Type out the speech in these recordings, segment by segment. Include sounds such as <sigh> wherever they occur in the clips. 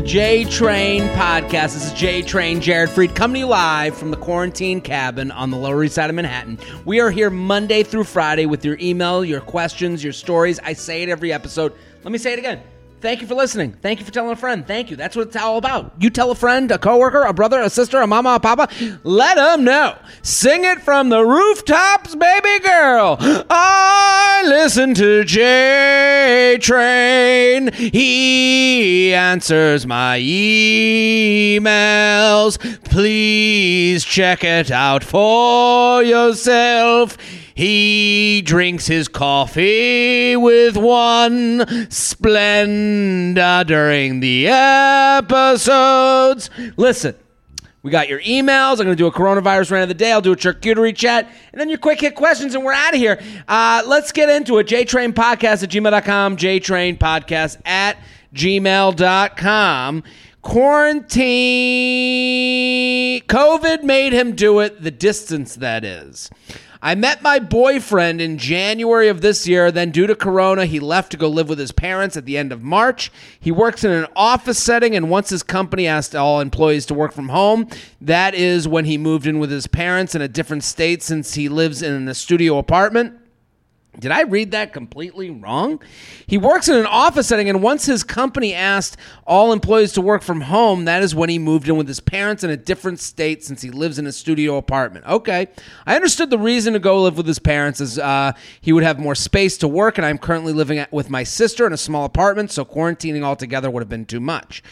The J Train podcast. This is J Train Jared Freid coming to you live from the quarantine cabin on the Lower East Side of Manhattan. We are here Monday through Friday with your email, your questions, your stories. I say it every episode. Let me say it again. Thank you for listening. Thank you for telling a friend. Thank you. That's what it's all about. You tell a friend, a coworker, a brother, a sister, a mama, a papa. Let them know. Sing it from the rooftops, baby girl. I listen to J Train. He answers my emails. Please check it out for yourself. He drinks his coffee with one Splenda during the episodes. Listen, we got your emails. I'm going to do a coronavirus rant of the day. I'll do a charcuterie chat, and then your quick hit questions, and we're out of here. Uh, let's get into it. JTrainPodcast at gmail.com, JTrainPodcast at gmail.com. Quarantine. COVID made him do it, the distance that is. I met my boyfriend in January of this year. Then, due to Corona, he left to go live with his parents at the end of March. He works in an office setting, and once his company asked all employees to work from home, that is when he moved in with his parents in a different state since he lives in a studio apartment. Did I read that completely wrong? He works in an office setting, and once his company asked all employees to work from home, that is when he moved in with his parents in a different state since he lives in a studio apartment. Okay. I understood the reason to go live with his parents is uh, he would have more space to work, and I'm currently living with my sister in a small apartment, so quarantining altogether would have been too much.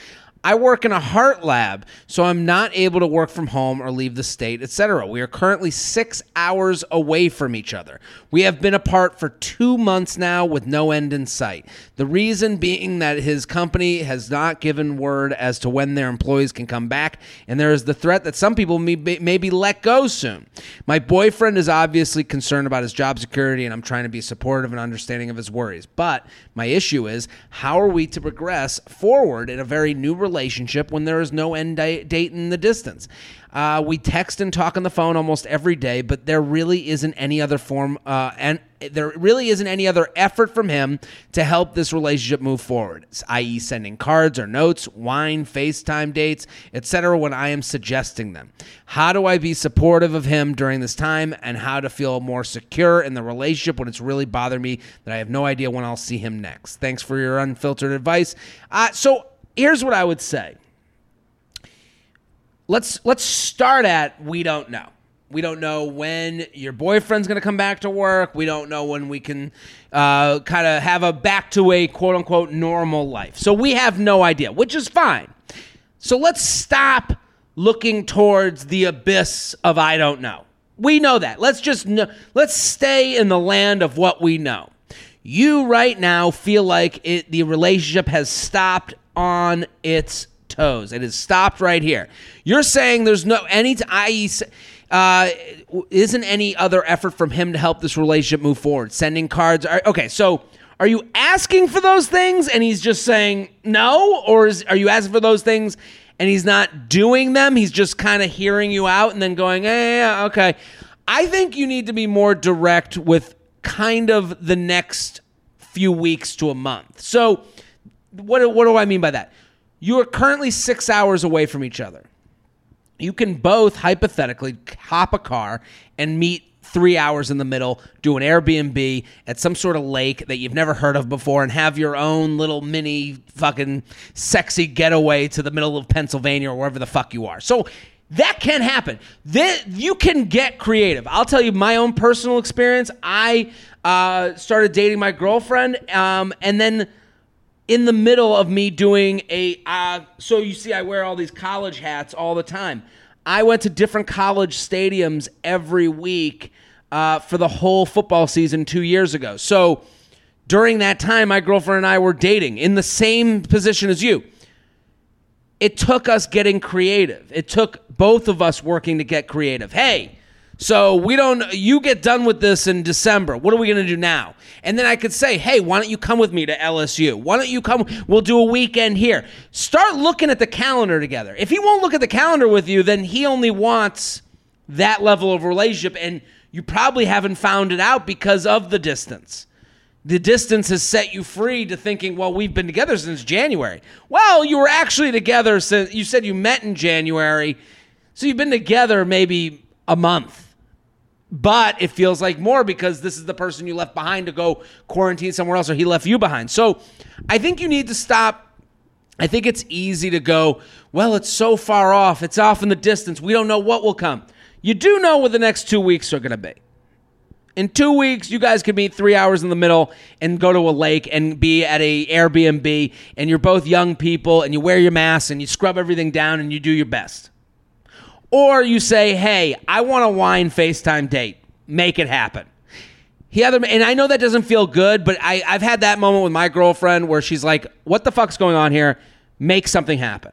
I work in a heart lab, so I'm not able to work from home or leave the state, etc. We are currently six hours away from each other. We have been apart for two months now with no end in sight. The reason being that his company has not given word as to when their employees can come back, and there is the threat that some people may be, may be let go soon. My boyfriend is obviously concerned about his job security, and I'm trying to be supportive and understanding of his worries. But my issue is how are we to progress forward in a very new relationship? Relationship when there is no end date in the distance. Uh, we text and talk on the phone almost every day, but there really isn't any other form, uh, and there really isn't any other effort from him to help this relationship move forward, i.e., sending cards or notes, wine, FaceTime dates, etc. When I am suggesting them, how do I be supportive of him during this time, and how to feel more secure in the relationship when it's really bothering me that I have no idea when I'll see him next? Thanks for your unfiltered advice. Uh, so here's what I would say. Let's let's start at we don't know. We don't know when your boyfriend's going to come back to work. We don't know when we can uh, kind of have a back to a quote unquote normal life. So we have no idea, which is fine. So let's stop looking towards the abyss of I don't know. We know that. Let's just know, let's stay in the land of what we know. You right now feel like it, the relationship has stopped on its toes. It has stopped right here. You're saying there's no any, i.e., uh, isn't any other effort from him to help this relationship move forward? Sending cards. Are, Okay, so are you asking for those things and he's just saying no, or is, are you asking for those things and he's not doing them? He's just kind of hearing you out and then going, yeah, okay. I think you need to be more direct with kind of the next few weeks to a month. So what, what do I mean by that? You are currently six hours away from each other. You can both hypothetically hop a car and meet three hours in the middle, do an Airbnb at some sort of lake that you've never heard of before, and have your own little mini fucking sexy getaway to the middle of Pennsylvania or wherever the fuck you are. So that can happen. This, you can get creative. I'll tell you my own personal experience. I uh, started dating my girlfriend, um, and then in the middle of me doing a uh, so you see i wear all these college hats all the time. I went to different college stadiums every week uh, for the whole football season two years ago. So during that time my girlfriend and i were dating in the same position as you. It took us getting creative. It took both of us working to get creative. Hey so we don't. You get done with this in December. What are we going to do now? And then I could say, hey, why don't you come with me to LSU? Why don't you come? We'll do a weekend here. Start looking at the calendar together. If he won't look at the calendar with you, then he only wants that level of relationship, and you probably haven't found it out because of the distance. the distance has set you free to thinking, well, we've been together since January. Well, you were actually together since you said you met in January. So you've been together maybe a month. But it feels like more because this is the person you left behind to go quarantine somewhere else or he left you behind. So I think you need to stop. I think it's easy to go, well, it's so far off. It's off in the distance. We don't know what will come. You do know what the next two weeks are going to be. In two weeks, you guys could meet three hours in the middle and go to a lake and be at a Airbnb, and you're both young people, and you wear your masks and you scrub everything down and you do your best. Or you say, "Hey, I want a wine FaceTime date. Make it happen." He either, and I know that doesn't feel good, but I, I've had that moment with my girlfriend where she's like, "What the fuck's going on here? Make something happen."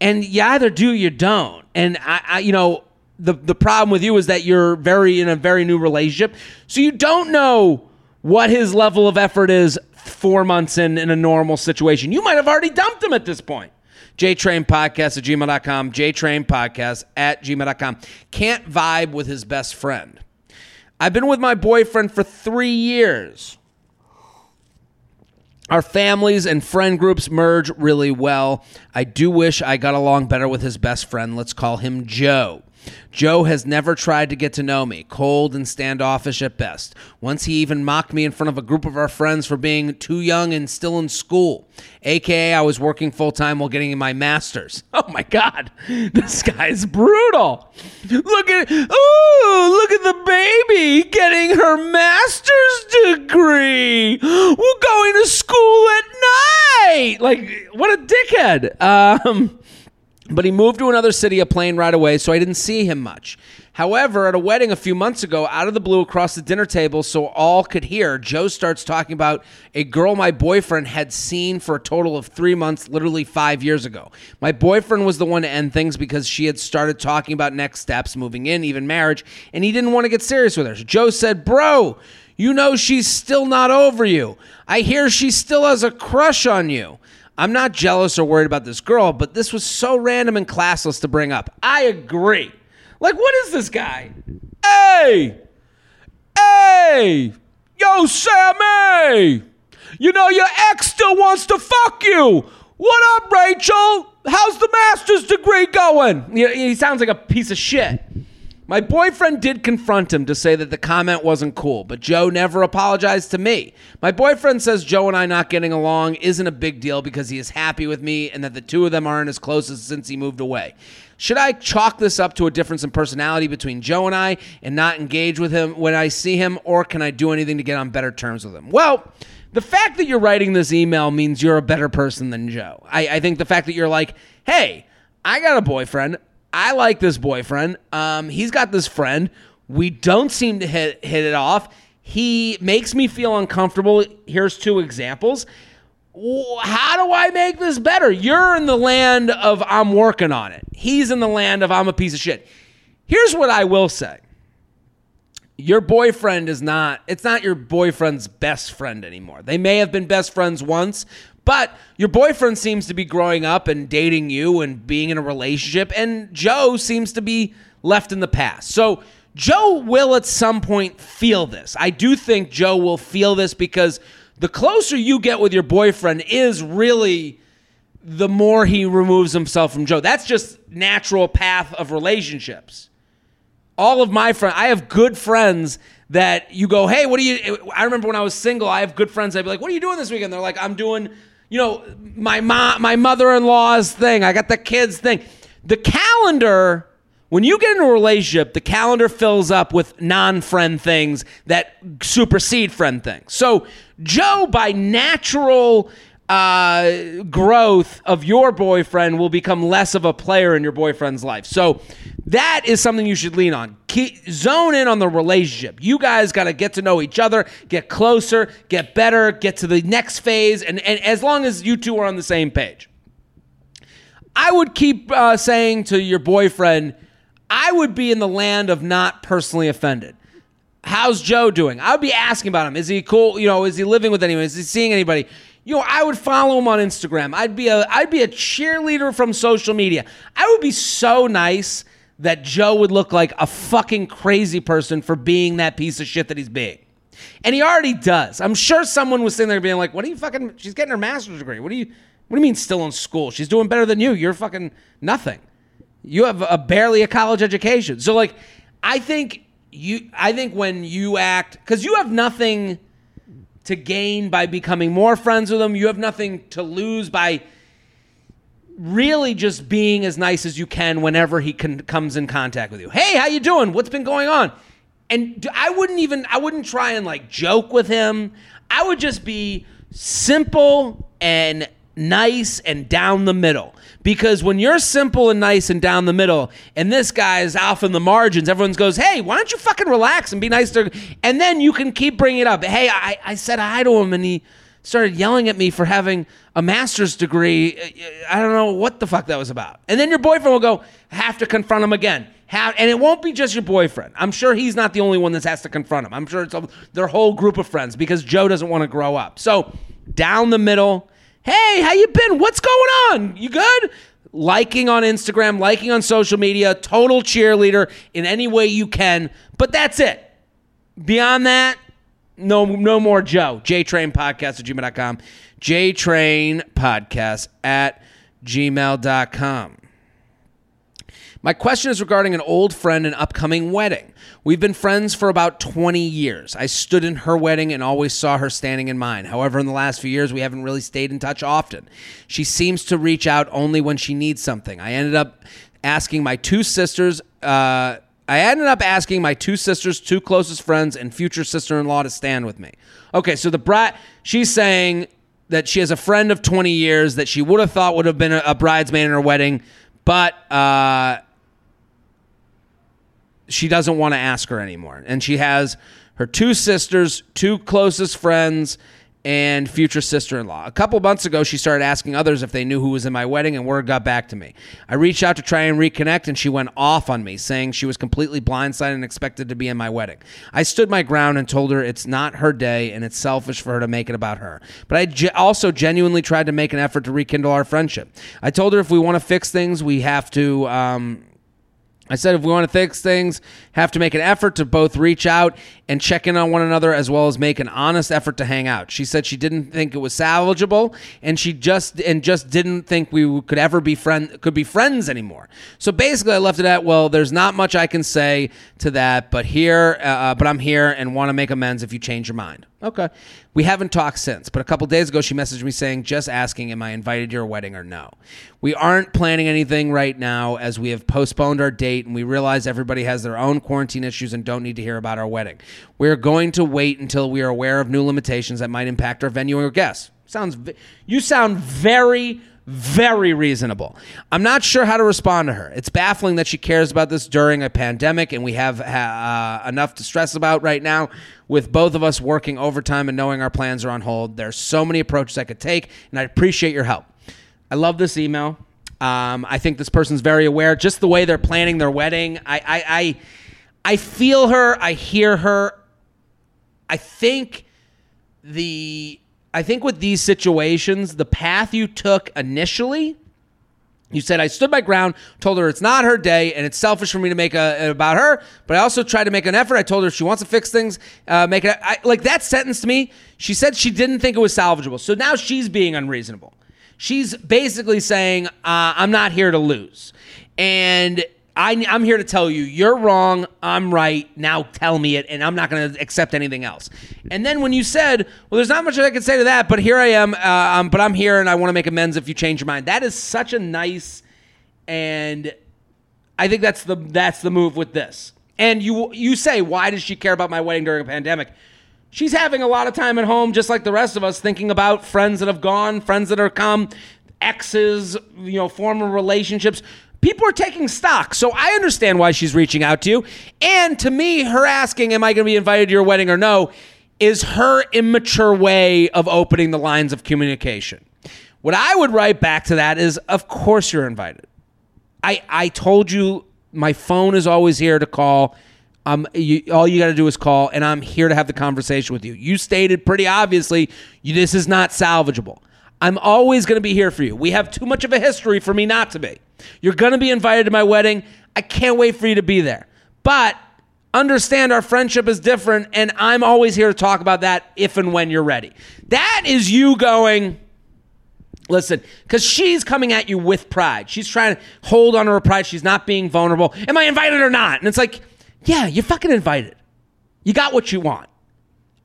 And you either do, or you don't. And I, I you know, the the problem with you is that you're very in a very new relationship, so you don't know what his level of effort is four months in in a normal situation. You might have already dumped him at this point. JTrain Podcast at gmail.com, JTrain Podcast at gmail.com. Can't vibe with his best friend. I've been with my boyfriend for three years. Our families and friend groups merge really well. I do wish I got along better with his best friend. Let's call him Joe. Joe has never tried to get to know me, cold and standoffish at best. Once he even mocked me in front of a group of our friends for being too young and still in school. AKA, I was working full time while getting my master's. <laughs> Oh my God, this guy's brutal. Look at, oh, look at the baby getting her master's degree. We're going to school at night. Like, what a dickhead. Um, but he moved to another city a plane right away, so I didn't see him much. However, at a wedding a few months ago, out of the blue across the dinner table so all could hear, Joe starts talking about a girl my boyfriend had seen for a total of three months, literally five years ago. My boyfriend was the one to end things because she had started talking about next steps, moving in, even marriage, and he didn't want to get serious with her. So Joe said, Bro, you know she's still not over you. I hear she still has a crush on you. I'm not jealous or worried about this girl, but this was so random and classless to bring up. I agree. Like, what is this guy? Hey! Hey! Yo, Sammy! You know, your ex still wants to fuck you! What up, Rachel? How's the master's degree going? He sounds like a piece of shit. My boyfriend did confront him to say that the comment wasn't cool, but Joe never apologized to me. My boyfriend says Joe and I not getting along isn't a big deal because he is happy with me and that the two of them aren't as close as since he moved away. Should I chalk this up to a difference in personality between Joe and I and not engage with him when I see him, or can I do anything to get on better terms with him? Well, the fact that you're writing this email means you're a better person than Joe. I, I think the fact that you're like, hey, I got a boyfriend. I like this boyfriend. Um, he's got this friend. We don't seem to hit hit it off. He makes me feel uncomfortable. Here's two examples. How do I make this better? You're in the land of I'm working on it. He's in the land of I'm a piece of shit. Here's what I will say. Your boyfriend is not, it's not your boyfriend's best friend anymore. They may have been best friends once, but your boyfriend seems to be growing up and dating you and being in a relationship, and Joe seems to be left in the past. So Joe will at some point feel this. I do think Joe will feel this because the closer you get with your boyfriend is really the more he removes himself from Joe. That's just natural path of relationships. All of my friends, I have good friends that you go, hey, what do you? I remember when I was single, I have good friends. I'd be like, what are you doing this weekend? They're like, I'm doing you know, my mom, my mother-in-law's thing. I got the kids thing. The calendar, when you get in a relationship, the calendar fills up with non-friend things that supersede friend things. So Joe, by natural uh, growth of your boyfriend, will become less of a player in your boyfriend's life. So that is something you should lean on. Keep, zone in on the relationship. You guys got to get to know each other, get closer, get better, get to the next phase, and, and as long as you two are on the same page. I would keep uh, saying to your boyfriend, I would be in the land of not personally offended. How's Joe doing? I would be asking about him. Is he cool? You know, is he living with anyone? Is he seeing anybody? You know, I would follow him on Instagram. I'd be a I'd be a cheerleader from social media. I would be so nice that Joe would look like a fucking crazy person for being that piece of shit that he's being. And he already does. I'm sure someone was sitting there being like, "What are you fucking? She's getting her master's degree. What do you? What do you mean still in school? She's doing better than you. You're fucking nothing. You have a barely a college education. So like, I think you. I think when you act because you have nothing to gain by becoming more friends with him. You have nothing to lose by really just being as nice as you can whenever he can, comes in contact with you. Hey, how you doing? What's been going on? And I wouldn't even I wouldn't try and like joke with him. I would just be simple and nice and down the middle. Because when you're simple and nice and down the middle, and this guy is off in the margins, everyone goes, "Hey, why don't you fucking relax and be nice to?" And then you can keep bringing it up. Hey, I, I said hi to him, and he started yelling at me for having a master's degree. Uh, uh, I don't know what the fuck that was about. And then your boyfriend will go, have to confront him again. Have, and it won't be just your boyfriend. I'm sure he's not the only one that has to confront him. I'm sure it's a, their whole group of friends because Joe doesn't want to grow up. So down the middle, hey, how you been? What's going on? You good? Liking on Instagram, liking on social media, total cheerleader in any way you can. But that's it. Beyond that, no no more Joe. JTrain Podcast at gmail.com. JTrain Podcast at gmail.com. My question is regarding an old friend and upcoming wedding. We've been friends for about 20 years. I stood in her wedding and always saw her standing in mine. However, in the last few years, we haven't really stayed in touch often. She seems to reach out only when she needs something. I ended up asking my two sisters, uh, I ended up asking my two sisters, two closest friends, and future sister in law to stand with me. Okay, so the brat, she's saying that she has a friend of 20 years that she would have thought would have been a, a bridesmaid in her wedding, but uh, she doesn't want to ask her anymore. And she has her two sisters, two closest friends, and future sister in law. A couple months ago, she started asking others if they knew who was in my wedding, and word got back to me. I reached out to try and reconnect, and she went off on me, saying she was completely blindsided and expected to be in my wedding. I stood my ground and told her it's not her day and it's selfish for her to make it about her. But I ge- also genuinely tried to make an effort to rekindle our friendship. I told her if we want to fix things, we have to. Um, I said if we want to fix things, have to make an effort to both reach out and check in on one another as well as make an honest effort to hang out. She said she didn't think it was salvageable and she just and just didn't think we could ever be friend could be friends anymore. So basically I left it at well, there's not much I can say to that, but here uh, uh but I'm here and want to make amends if you change your mind. Okay. We haven't talked since, but a couple days ago she messaged me saying, just asking, am I invited to your wedding or no? We aren't planning anything right now as we have postponed our date and we realize everybody has their own quarantine issues and don't need to hear about our wedding. We're going to wait until we are aware of new limitations that might impact our venue or guests. Sounds, you sound very, very reasonable. I'm not sure how to respond to her. It's baffling that she cares about this during a pandemic, and we have uh, enough to stress about right now with both of us working overtime and knowing our plans are on hold. There's so many approaches I could take, and I appreciate your help. I love this email. Um, I think this person's very aware. Just the way they're planning their wedding, I, I, I, I feel her. I hear her. I think the I think with these situations, the path you took initially, you said I stood my ground, told her it's not her day, and it's selfish for me to make about her. But I also tried to make an effort. I told her if she wants to fix things, uh, make it. I, like that sentence to me, she said she didn't think it was salvageable. So now she's being unreasonable. She's basically saying uh, I'm not here to lose, and I, am here to tell you, you're wrong. I'm right. Now tell me it, and I'm not going to accept anything else. And then when you said, well, there's not much I can say to that, but here I am, uh, um, but I'm here and I want to make amends if you change your mind. That is such a nice, and I think that's the that's the move with this. And you you say, why does she care about my wedding during a pandemic? She's having a lot of time at home, just like the rest of us, thinking about friends that have gone, friends that are come, exes, you know, former relationships people are taking stock. So I understand why she's reaching out to you. And to me, her asking, Am I going to be invited to your wedding or no, is her immature way of opening the lines of communication. What I would write back to that is, Of course you're invited. I, I told you my phone is always here to call. Um, you, all you got to do is call, and I'm here to have the conversation with you. You stated pretty obviously you, this is not salvageable. I'm always going to be here for you. We have too much of a history for me not to be. You're going to be invited to my wedding. I can't wait for you to be there. But Understand our friendship is different, and I'm always here to talk about that if and when you're ready. That is you going, listen, because she's coming at you with pride. She's trying to hold on to her pride. She's not being vulnerable. Am I invited or not? And it's like, yeah, you're fucking invited. You got what you want.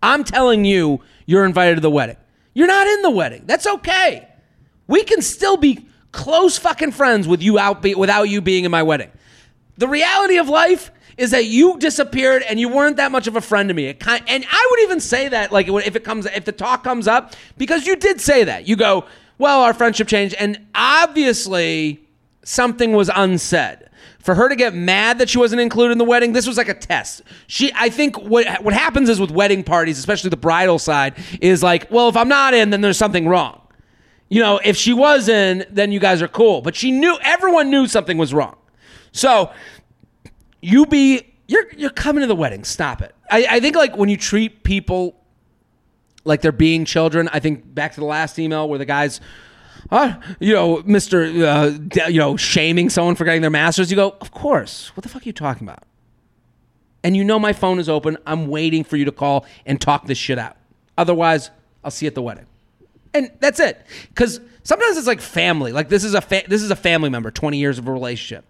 I'm telling you, you're invited to the wedding. You're not in the wedding. That's okay. We can still be close fucking friends with you out be, without you being in my wedding. The reality of life is that you disappeared and you weren't that much of a friend to me. Kind, and I would even say that like if it comes if the talk comes up because you did say that. You go, "Well, our friendship changed." And obviously something was unsaid. For her to get mad that she wasn't included in the wedding, this was like a test. She I think what what happens is with wedding parties, especially the bridal side, is like, "Well, if I'm not in, then there's something wrong." You know, if she wasn't, then you guys are cool. But she knew everyone knew something was wrong. So you be you're you're coming to the wedding. Stop it. I, I think like when you treat people like they're being children. I think back to the last email where the guys, uh, you know, Mister, uh, you know, shaming someone for getting their masters. You go, of course. What the fuck are you talking about? And you know my phone is open. I'm waiting for you to call and talk this shit out. Otherwise, I'll see you at the wedding. And that's it. Because sometimes it's like family. Like this is a fa- this is a family member. Twenty years of a relationship.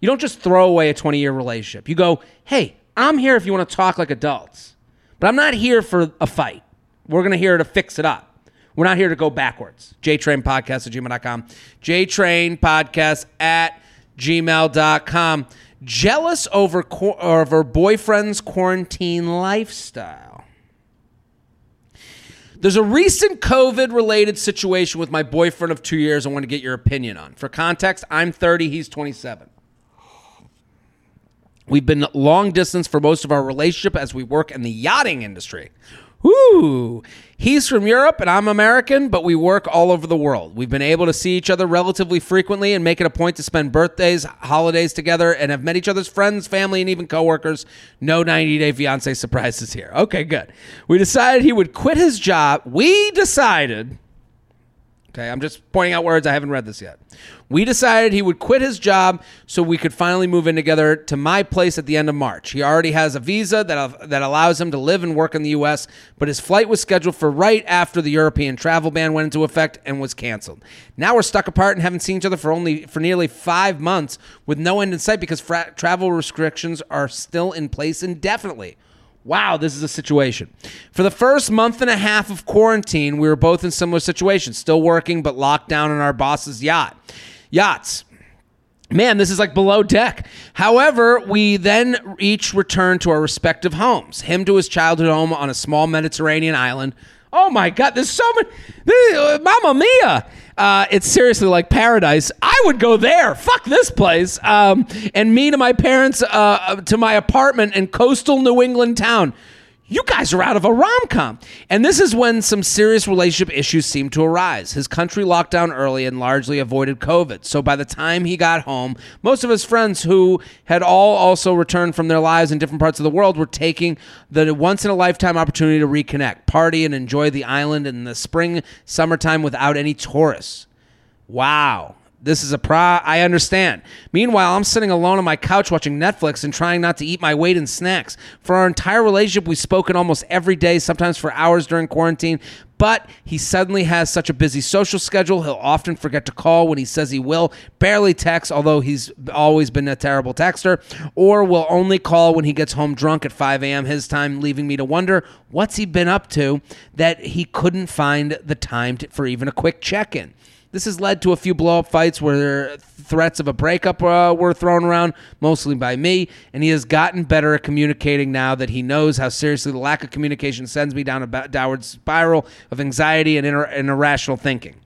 You don't just throw away a 20 year relationship. You go, hey, I'm here if you want to talk like adults, but I'm not here for a fight. We're to here to fix it up. We're not here to go backwards. JTrain Podcast at gmail.com. JTrain Podcast at gmail.com. Jealous over, over boyfriend's quarantine lifestyle. There's a recent COVID related situation with my boyfriend of two years I want to get your opinion on. For context, I'm 30, he's 27. We've been long distance for most of our relationship as we work in the yachting industry. Woo! He's from Europe and I'm American, but we work all over the world. We've been able to see each other relatively frequently and make it a point to spend birthdays, holidays together, and have met each other's friends, family, and even coworkers. No 90 Day Fiance surprises here. Okay, good. We decided he would quit his job. We decided Okay, I'm just pointing out words. I haven't read this yet. We decided he would quit his job so we could finally move in together to my place at the end of March. He already has a visa that, that allows him to live and work in the U.S., but his flight was scheduled for right after the European travel ban went into effect and was canceled. Now we're stuck apart and haven't seen each other for only for nearly five months with no end in sight because fra- travel restrictions are still in place indefinitely. Wow, this is a situation. For the first month and a half of quarantine, we were both in similar situations, still working but locked down on our boss's yacht. Yachts. Man, this is like below deck. However, we then each returned to our respective homes. Him to his childhood home on a small Mediterranean island. Oh my God, there's so many. Uh, Mamma mia. Uh, it's seriously like paradise. I would go there. Fuck this place. Um, and me to my parents uh, to my apartment in coastal New England town you guys are out of a rom com. And this is when some serious relationship issues seemed to arise. His country locked down early and largely avoided COVID. So by the time he got home, most of his friends who had all also returned from their lives in different parts of the world were taking the once in a lifetime opportunity to reconnect, party, and enjoy the island in the spring, summertime without any tourists. Wow. This is a pro. I understand. Meanwhile, I'm sitting alone on my couch watching Netflix and trying not to eat my weight in snacks. For our entire relationship, we've spoken almost every day, sometimes for hours during quarantine. But he suddenly has such a busy social schedule, he'll often forget to call when he says he will, barely text, although he's always been a terrible texter, or will only call when he gets home drunk at 5 a.m. his time, leaving me to wonder what's he been up to that he couldn't find the time to, for even a quick check in. This has led to a few blow up fights where threats of a breakup uh, were thrown around, mostly by me, and he has gotten better at communicating now that he knows how seriously the lack of communication sends me down a downward spiral of anxiety and, inter- and irrational thinking.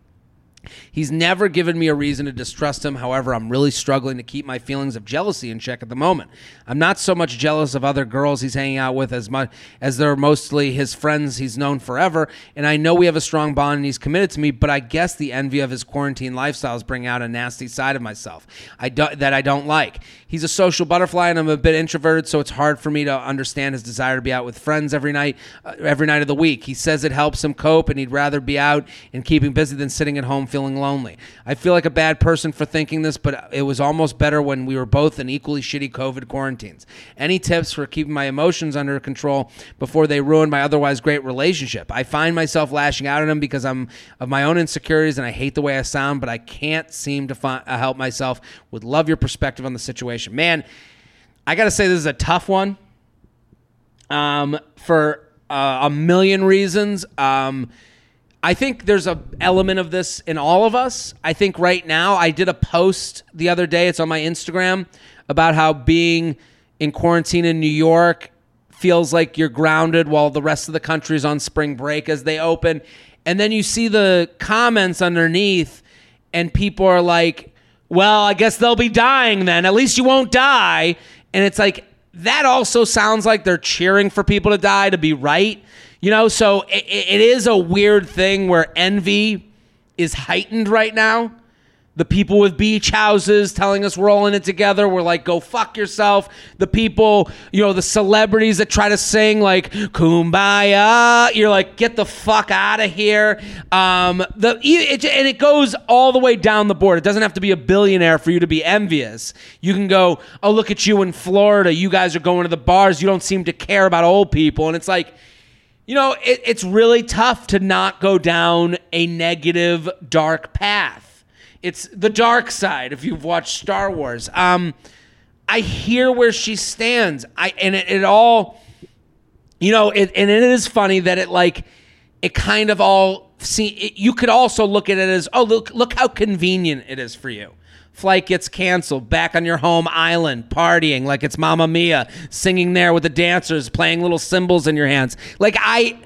He's never given me a reason to distrust him. However, I'm really struggling to keep my feelings of jealousy in check at the moment. I'm not so much jealous of other girls he's hanging out with as much as they're mostly his friends he's known forever, and I know we have a strong bond and he's committed to me, but I guess the envy of his quarantine lifestyles bring out a nasty side of myself I do, that I don't like. He's a social butterfly and I'm a bit introverted, so it's hard for me to understand his desire to be out with friends every night uh, every night of the week. He says it helps him cope and he'd rather be out and keeping busy than sitting at home feeling lonely. I feel like a bad person for thinking this, but it was almost better when we were both in equally shitty COVID quarantines. Any tips for keeping my emotions under control before they ruin my otherwise great relationship? I find myself lashing out at him because I'm of my own insecurities and I hate the way I sound, but I can't seem to find, uh, help myself. Would love your perspective on the situation. Man, I got to say, this is a tough one um, for uh, a million reasons. Um, I think there's a element of this in all of us. I think right now I did a post the other day. It's on my Instagram about how being in quarantine in New York feels like you're grounded while the rest of the country is on spring break as they open. And then you see the comments underneath, and people are like, well, I guess they'll be dying then. At least you won't die. And it's like, that also sounds like they're cheering for people to die to be right. You know, so it, it is a weird thing where envy is heightened right now. The people with beach houses telling us we're all in it together. We're like, go fuck yourself. The people, you know, the celebrities that try to sing like "Kumbaya," you're like, get the fuck out of here. Um, the it, and it goes all the way down the board. It doesn't have to be a billionaire for you to be envious. You can go, oh look at you in Florida. You guys are going to the bars. You don't seem to care about old people, and it's like. You know, it, it's really tough to not go down a negative, dark path it's the dark side if you've watched Star Wars. Um, I hear where she stands. I and it, it all, you know, it, and it is funny that it like it kind of all see. You could also look at it as oh look look how convenient it is for you. Flight gets canceled, back on your home island, partying like it's Mamma Mia, singing there with the dancers, playing little cymbals in your hands. Like I,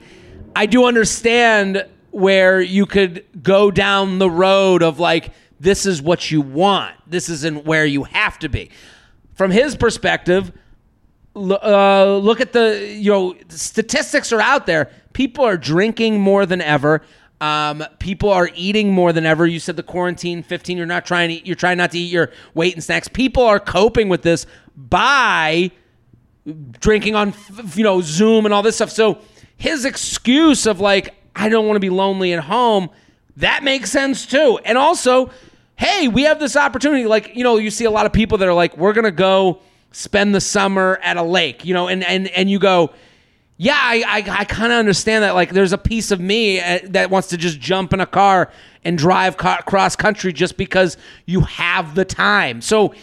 I do understand where you could go down the road of like this is what you want. This isn't where you have to be. From his perspective, uh, look at the you know statistics are out there. People are drinking more than ever. Um, people are eating more than ever. You said the quarantine 15. You're not trying to. Eat, you're trying not to eat your weight and snacks. People are coping with this by drinking on you know Zoom and all this stuff. So his excuse of like I don't want to be lonely at home that makes sense too. And also hey, we have this opportunity. Like, you know, you see a lot of people that are like, we're going to go spend the summer at a lake, you know, and, and, and you go, yeah, I, I, I kind of understand that. Like, there's a piece of me uh, that wants to just jump in a car and drive cross country just because you have the time. So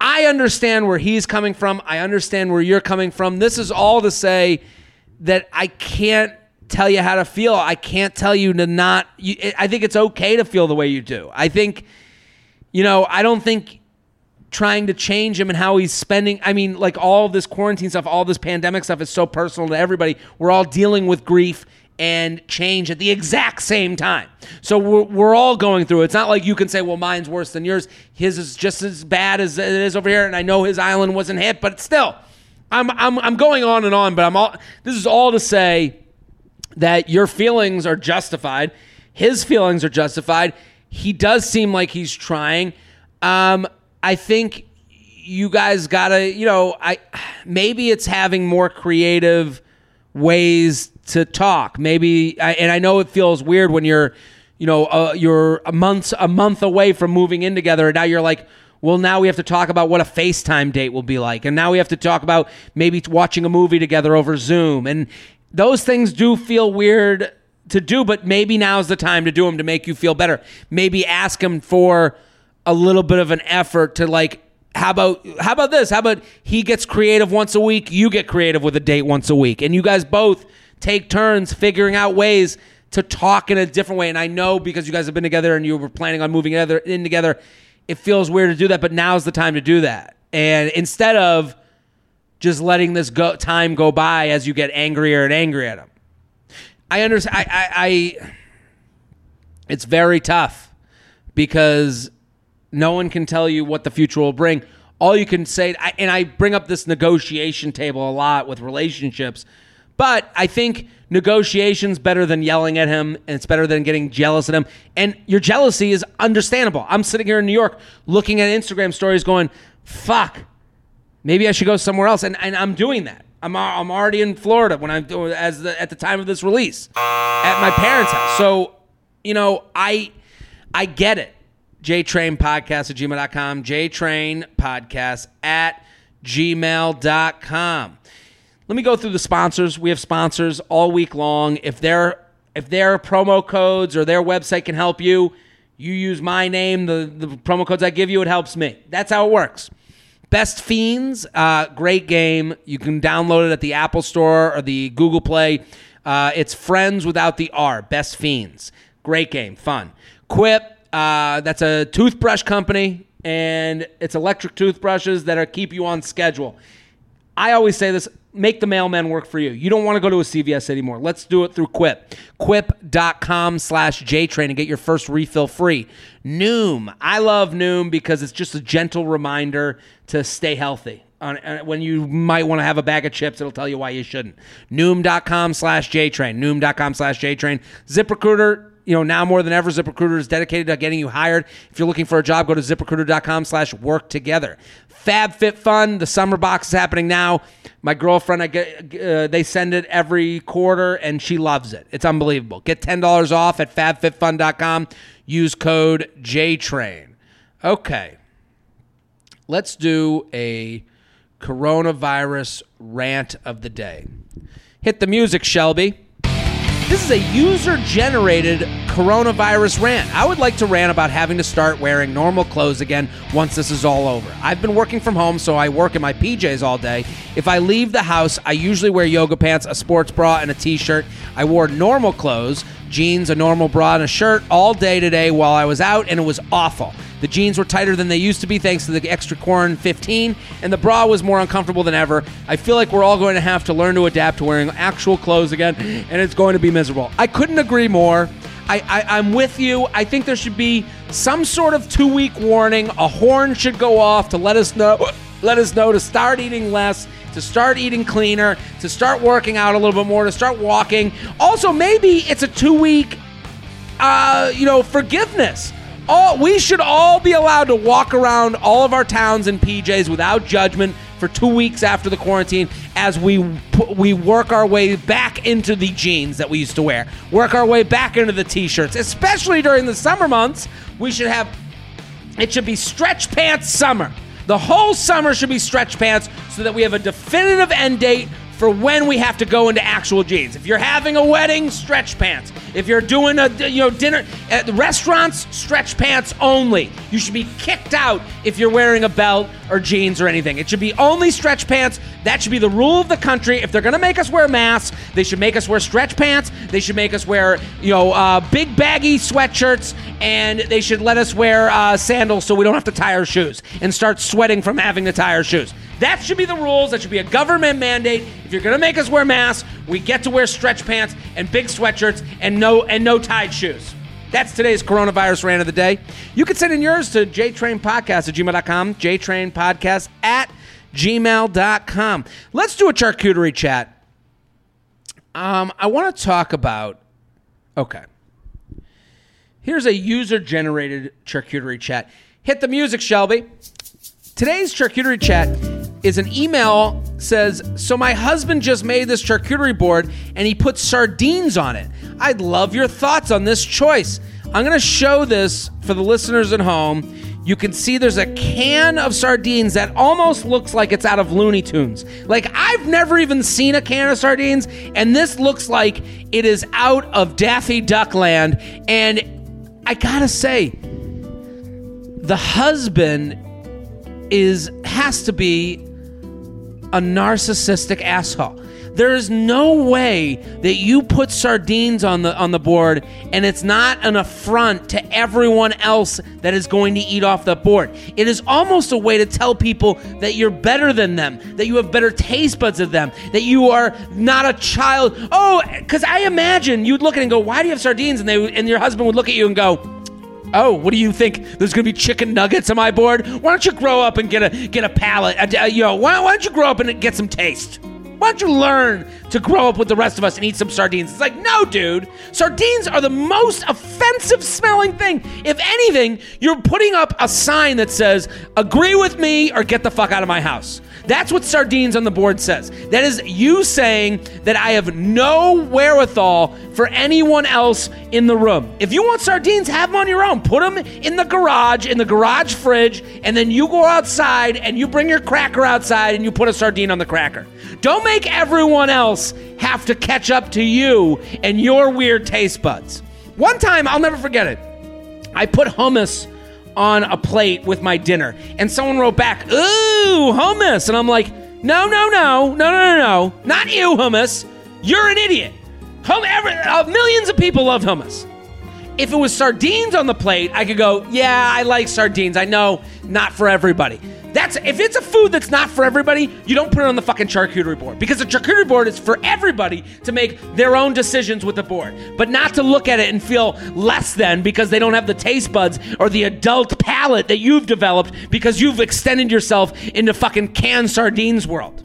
I understand where he's coming from. I understand where you're coming from. This is all to say that I can't tell you how to feel. I can't tell you to not. You, I think it's okay to feel the way you do. I think, you know, I don't think trying to change him and how he's spending. I mean, like all this quarantine stuff, all this pandemic stuff is so personal to everybody. We're all dealing with grief and change at the exact same time. So we're, we're all going through it. It's not like you can say, well, mine's worse than yours. His is just as bad as it is over here. And I know his island wasn't hit, but still, I'm, I'm, I'm going on and on, but I'm all, this is all to say that your feelings are justified. His feelings are justified. He does seem like he's trying. Um, I think you guys gotta, you know, I maybe it's having more creative ways to talk. Maybe, and I know it feels weird when you're, you know, uh, you're a month a month away from moving in together, and now you're like, well, now we have to talk about what a FaceTime date will be like. And now we have to talk about maybe watching a movie together over Zoom. And those things do feel weird to do, but maybe now's the time to do them to make you feel better. Maybe ask him for a little bit of an effort to like how about how about this? How about he gets creative once a week, you get creative with a date once a week, and you guys both take turns figuring out ways to talk in a different way. And I know because you guys have been together and you were planning on moving together in together, it feels weird to do that, but now's the time to do that. And instead of just letting this go time go by as you get angrier and angrier at him. I understand. I, I, I it's very tough because no one can tell you what the future will bring. All you can say, and I bring up this negotiation table a lot with relationships, but I think negotiation's better than yelling at him, and it's better than getting jealous at him. And your jealousy is understandable. I'm sitting here in New York looking at Instagram stories going, fuck, Maybe I should go somewhere else, and, and I'm doing that. I'm, I'm already in Florida when I'm as the, at the time of this release at my parents' house. So, you know, I I get it. JTrainPodcast at gmail.com. JTrainPodcast at gmail.com. Let me go through the sponsors. We have sponsors all week long. If their if their promo codes or their website can help you, you use my name, the, the promo codes I give you, it helps me. That's how it works. Best Fiends, uh, great game. You can download it at the Apple Store or the Google Play. Uh, it's Friends without the R. Best Fiends. Great game, fun. Quip, uh, that's a toothbrush company, and it's electric toothbrushes that are keep you on schedule. I always say this make the mailman work for you. You don't want to go to a CVS anymore. Let's do it through Quip. Quip.com slash JTrain and get your first refill free. Noom. I love Noom because it's just a gentle reminder to stay healthy. Uh, when you might want to have a bag of chips, it'll tell you why you shouldn't. Noom.com slash JTrain. Noom.com slash JTrain. ZipRecruiter, you know, now more than ever, ZipRecruiter is dedicated to getting you hired. If you're looking for a job, go to ziprecruiter.com slash work together. FabFitFun, the summer box is happening now. My girlfriend, I get, uh, they send it every quarter, and she loves it. It's unbelievable. Get ten dollars off at FabFitFun.com. Use code JTrain. Okay, let's do a coronavirus rant of the day. Hit the music, Shelby. This is a user generated coronavirus rant. I would like to rant about having to start wearing normal clothes again once this is all over. I've been working from home, so I work in my PJs all day. If I leave the house, I usually wear yoga pants, a sports bra, and a t shirt. I wore normal clothes, jeans, a normal bra, and a shirt all day today while I was out, and it was awful. The jeans were tighter than they used to be thanks to the extra corn 15, and the bra was more uncomfortable than ever. I feel like we're all going to have to learn to adapt to wearing actual clothes again, and it's going to be miserable. I couldn't agree more. I, I, I'm with you. I think there should be some sort of two week warning. A horn should go off to let us know let us know to start eating less, to start eating cleaner, to start working out a little bit more, to start walking. Also, maybe it's a two week, uh, you know, forgiveness. All we should all be allowed to walk around all of our towns in PJs without judgment for two weeks after the quarantine as we we work our way back into the jeans that we used to wear, work our way back into the t-shirts, especially during the summer months. We should have it should be stretch pants summer. The whole summer should be stretch pants so that we have a definitive end date for when we have to go into actual jeans. If you're having a wedding, stretch pants. If you're doing a you know dinner at restaurants, stretch pants only. You should be kicked out if you're wearing a belt or jeans or anything. It should be only stretch pants. That should be the rule of the country. If they're going to make us wear masks, they should make us wear stretch pants. They should make us wear you know uh, big baggy sweatshirts, and they should let us wear uh, sandals so we don't have to tie our shoes and start sweating from having to tie our shoes. That should be the rules. That should be a government mandate. If you're going to make us wear masks, we get to wear stretch pants and big sweatshirts and no and no tied shoes. That's today's coronavirus rant of the day. You can send in yours to jtrainpodcast at gmail.com, jtrainpodcast at gmail.com. Let's do a charcuterie chat. Um, I want to talk about, okay. Here's a user generated charcuterie chat. Hit the music, Shelby. Today's charcuterie chat is an email says, "So my husband just made this charcuterie board and he put sardines on it. I'd love your thoughts on this choice. I'm going to show this for the listeners at home. You can see there's a can of sardines that almost looks like it's out of Looney Tunes. Like I've never even seen a can of sardines and this looks like it is out of Daffy Duckland and I got to say the husband is has to be a narcissistic asshole. There is no way that you put sardines on the on the board and it's not an affront to everyone else that is going to eat off the board. It is almost a way to tell people that you're better than them, that you have better taste buds than them, that you are not a child. Oh, because I imagine you'd look at it and go, "Why do you have sardines?" and they and your husband would look at you and go, Oh, what do you think? There's going to be chicken nuggets on my board. Why don't you grow up and get a get a palate? Uh, you know, why, why don't you grow up and get some taste? Why don't you learn to grow up with the rest of us and eat some sardines? It's like, no, dude. Sardines are the most offensive smelling thing. If anything, you're putting up a sign that says, agree with me or get the fuck out of my house. That's what sardines on the board says. That is you saying that I have no wherewithal for anyone else in the room. If you want sardines, have them on your own. Put them in the garage, in the garage fridge, and then you go outside and you bring your cracker outside and you put a sardine on the cracker. Don't make everyone else have to catch up to you and your weird taste buds. One time, I'll never forget it. I put hummus on a plate with my dinner. And someone wrote back, Ooh, hummus. And I'm like, No, no, no, no, no, no, no. Not you, hummus. You're an idiot. Hum- uh, millions of people love hummus. If it was sardines on the plate, I could go, Yeah, I like sardines. I know, not for everybody. That's if it's a food that's not for everybody, you don't put it on the fucking charcuterie board because the charcuterie board is for everybody to make their own decisions with the board, but not to look at it and feel less than because they don't have the taste buds or the adult palate that you've developed because you've extended yourself into fucking canned sardines world.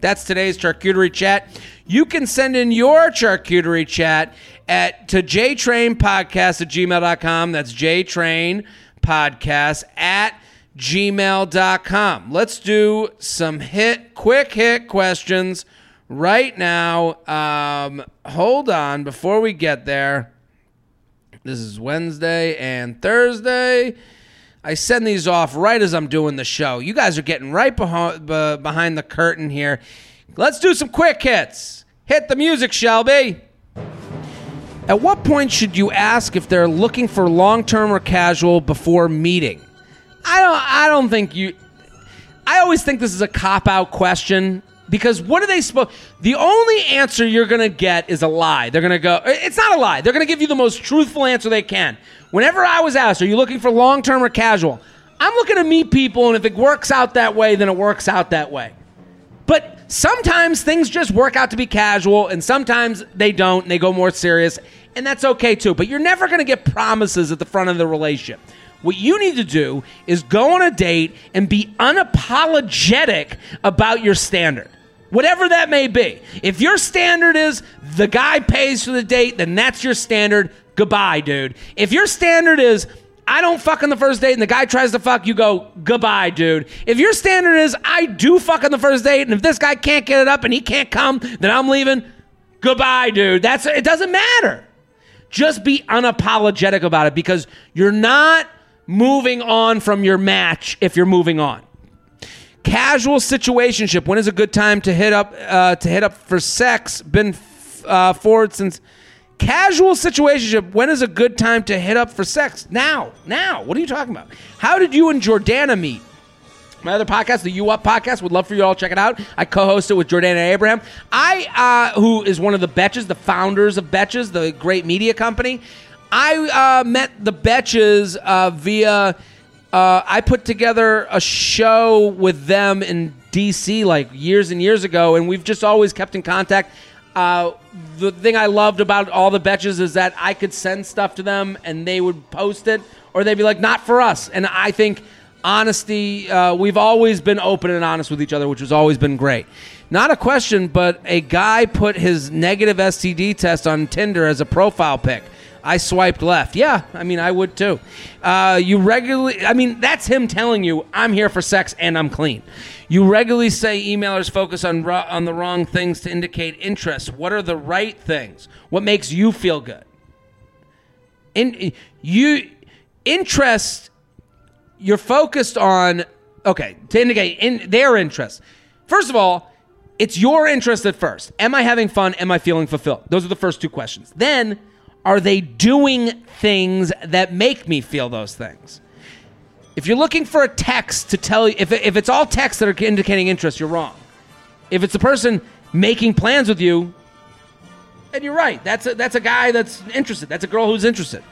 That's today's charcuterie chat. You can send in your charcuterie chat at to jtrainpodcast at gmail.com. That's jtrain podcast at gmail.com. Let's do some hit, quick hit questions right now. Um, hold on before we get there. This is Wednesday and Thursday. I send these off right as I'm doing the show. You guys are getting right behind the curtain here. Let's do some quick hits. Hit the music, Shelby. At what point should you ask if they're looking for long term or casual before meeting? I don't. I don't think you. I always think this is a cop out question because what are they supposed? The only answer you're gonna get is a lie. They're gonna go. It's not a lie. They're gonna give you the most truthful answer they can. Whenever I was asked, "Are you looking for long term or casual?" I'm looking to meet people, and if it works out that way, then it works out that way. But sometimes things just work out to be casual, and sometimes they don't, and they go more serious, and that's okay too. But you're never going to get promises at the front of the relationship. What you need to do is go on a date and be unapologetic about your standard. Whatever that may be. If your standard is the guy pays for the date, then that's your standard. Goodbye, dude. If your standard is I don't fuck on the first date and the guy tries to fuck, you go, goodbye, dude. If your standard is I do fuck on the first date and if this guy can't get it up and he can't come, then I'm leaving, goodbye, dude. That's it doesn't matter. Just be unapologetic about it because you're not moving on from your match if you're moving on. Casual situationship. When is a good time to hit up uh, to hit up for sex? Been uh, forward since casual situationship. When is a good time to hit up for sex? Now, now. What are you talking about? How did you and Jordana meet? My other podcast, the You Up podcast, would love for you all to check it out. I co-host it with Jordana Abraham. I, uh, who is one of the Betches, the founders of Betches, the great media company. I uh, met the Betches uh, via. Uh, I put together a show with them in DC like years and years ago, and we've just always kept in contact. Uh, the thing I loved about all the Betches is that I could send stuff to them and they would post it, or they'd be like, "Not for us." And I think honesty. Uh, we've always been open and honest with each other, which has always been great. Not a question, but a guy put his negative STD test on Tinder as a profile pic. I swiped left. Yeah, I mean, I would too. Uh, you regularly, I mean, that's him telling you, I'm here for sex and I'm clean. You regularly say emailers focus on, ro- on the wrong things to indicate interest. What are the right things? What makes you feel good? In, you, interest, you're focused on, okay, to indicate in their interest. First of all, it's your interest at first. Am I having fun? Am I feeling fulfilled? Those are the first two questions. Then, are they doing things that make me feel those things? If you're looking for a text to tell you, if, if it's all texts that are indicating interest, you're wrong. If it's a person making plans with you, and you're right. That's a, that's a guy that's interested. That's a girl who's interested.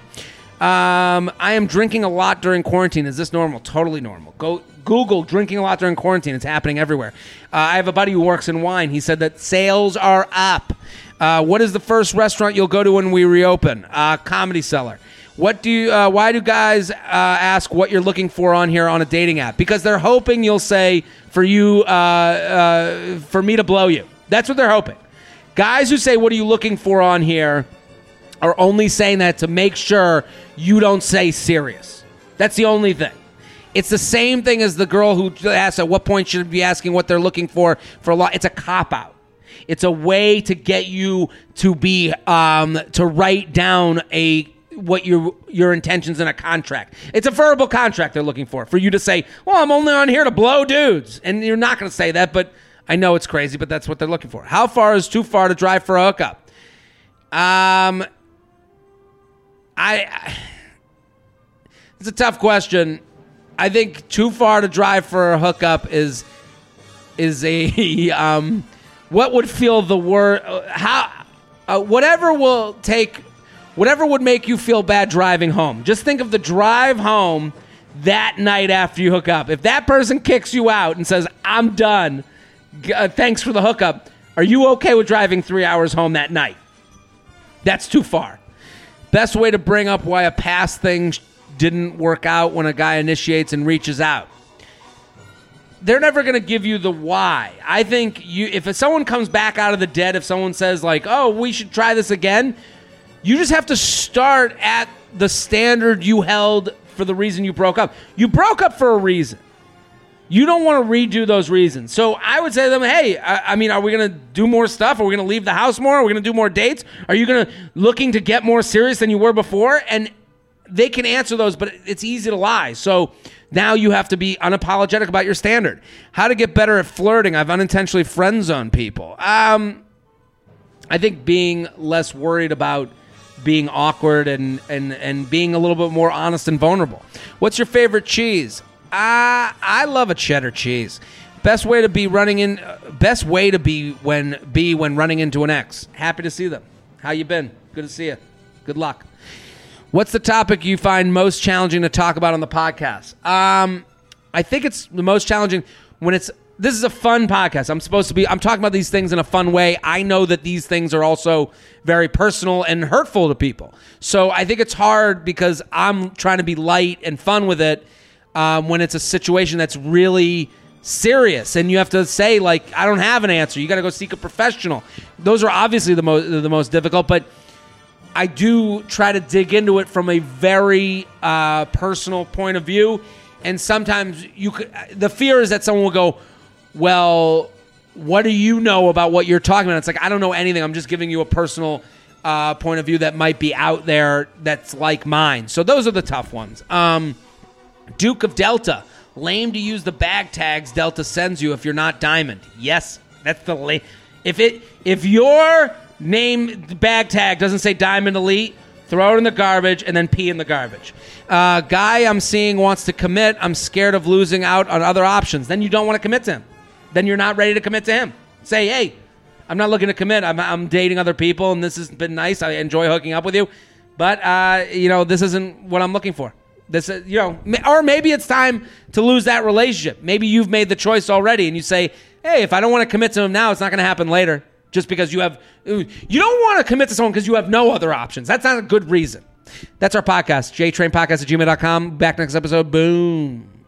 Um, I am drinking a lot during quarantine. Is this normal? Totally normal. Go Google drinking a lot during quarantine. It's happening everywhere. Uh, I have a buddy who works in wine. He said that sales are up. Uh, what is the first restaurant you'll go to when we reopen? Uh, Comedy Cellar. What do you? Uh, why do guys uh, ask what you're looking for on here on a dating app? Because they're hoping you'll say for you uh, uh, for me to blow you. That's what they're hoping. Guys who say what are you looking for on here are only saying that to make sure you don't say serious. That's the only thing. It's the same thing as the girl who asks at what point should be asking what they're looking for for a lot. It's a cop out. It's a way to get you to be um, to write down a what your your intentions in a contract. It's a verbal contract they're looking for for you to say, "Well, I'm only on here to blow dudes," and you're not going to say that, but I know it's crazy, but that's what they're looking for. How far is too far to drive for a hookup? Um, I. It's a tough question. I think too far to drive for a hookup is is a <laughs> um, what would feel the word how uh, whatever will take whatever would make you feel bad driving home. Just think of the drive home that night after you hook up. If that person kicks you out and says, "I'm done," uh, thanks for the hookup. Are you okay with driving three hours home that night? That's too far. Best way to bring up why a past thing didn't work out when a guy initiates and reaches out. They're never going to give you the why. I think you if someone comes back out of the dead, if someone says like, "Oh, we should try this again," you just have to start at the standard you held for the reason you broke up. You broke up for a reason. You don't want to redo those reasons. So I would say to them, hey, I, I mean, are we going to do more stuff? Are we going to leave the house more? Are we going to do more dates? Are you going to looking to get more serious than you were before? And they can answer those, but it's easy to lie. So now you have to be unapologetic about your standard. How to get better at flirting? I've unintentionally friend zoned people. Um, I think being less worried about being awkward and, and, and being a little bit more honest and vulnerable. What's your favorite cheese? Uh, I love a cheddar cheese. Best way to be running in. Best way to be when be when running into an ex. Happy to see them. How you been? Good to see you. Good luck. What's the topic you find most challenging to talk about on the podcast? Um, I think it's the most challenging when it's this is a fun podcast. I'm supposed to be I'm talking about these things in a fun way. I know that these things are also very personal and hurtful to people. So I think it's hard because I'm trying to be light and fun with it um, when it's a situation that's really serious and you have to say like I don't have an answer. You got to go seek a professional. Those are obviously the most the most difficult, but I do try to dig into it from a very uh, personal point of view, and sometimes you could. The fear is that someone will go, "Well, what do you know about what you're talking about?" It's like I don't know anything. I'm just giving you a personal uh, point of view that might be out there that's like mine. So those are the tough ones. Um, Duke of Delta, lame to use the bag tags Delta sends you if you're not diamond. Yes, that's the lame. If it if you're name bag tag doesn't say Diamond Elite, throw it in the garbage and then pee in the garbage. Uh, guy I'm seeing wants to commit. I'm scared of losing out on other options. Then you don't want to commit to him. Then you're not ready to commit to him. Say, hey, I'm not looking to commit. I'm, I'm dating other people and this has been nice. I enjoy hooking up with you. But, uh, you know, this isn't what I'm looking for. This, is, you know, or maybe it's time to lose that relationship. Maybe you've made the choice already, and you say, "Hey, if I don't want to commit to him now, it's not going to happen later." just because you have you don't want to commit to someone because you have no other options. That's not a good reason. That's our podcast. JTrainPodcast at gmail.com. Back next episode. Boom.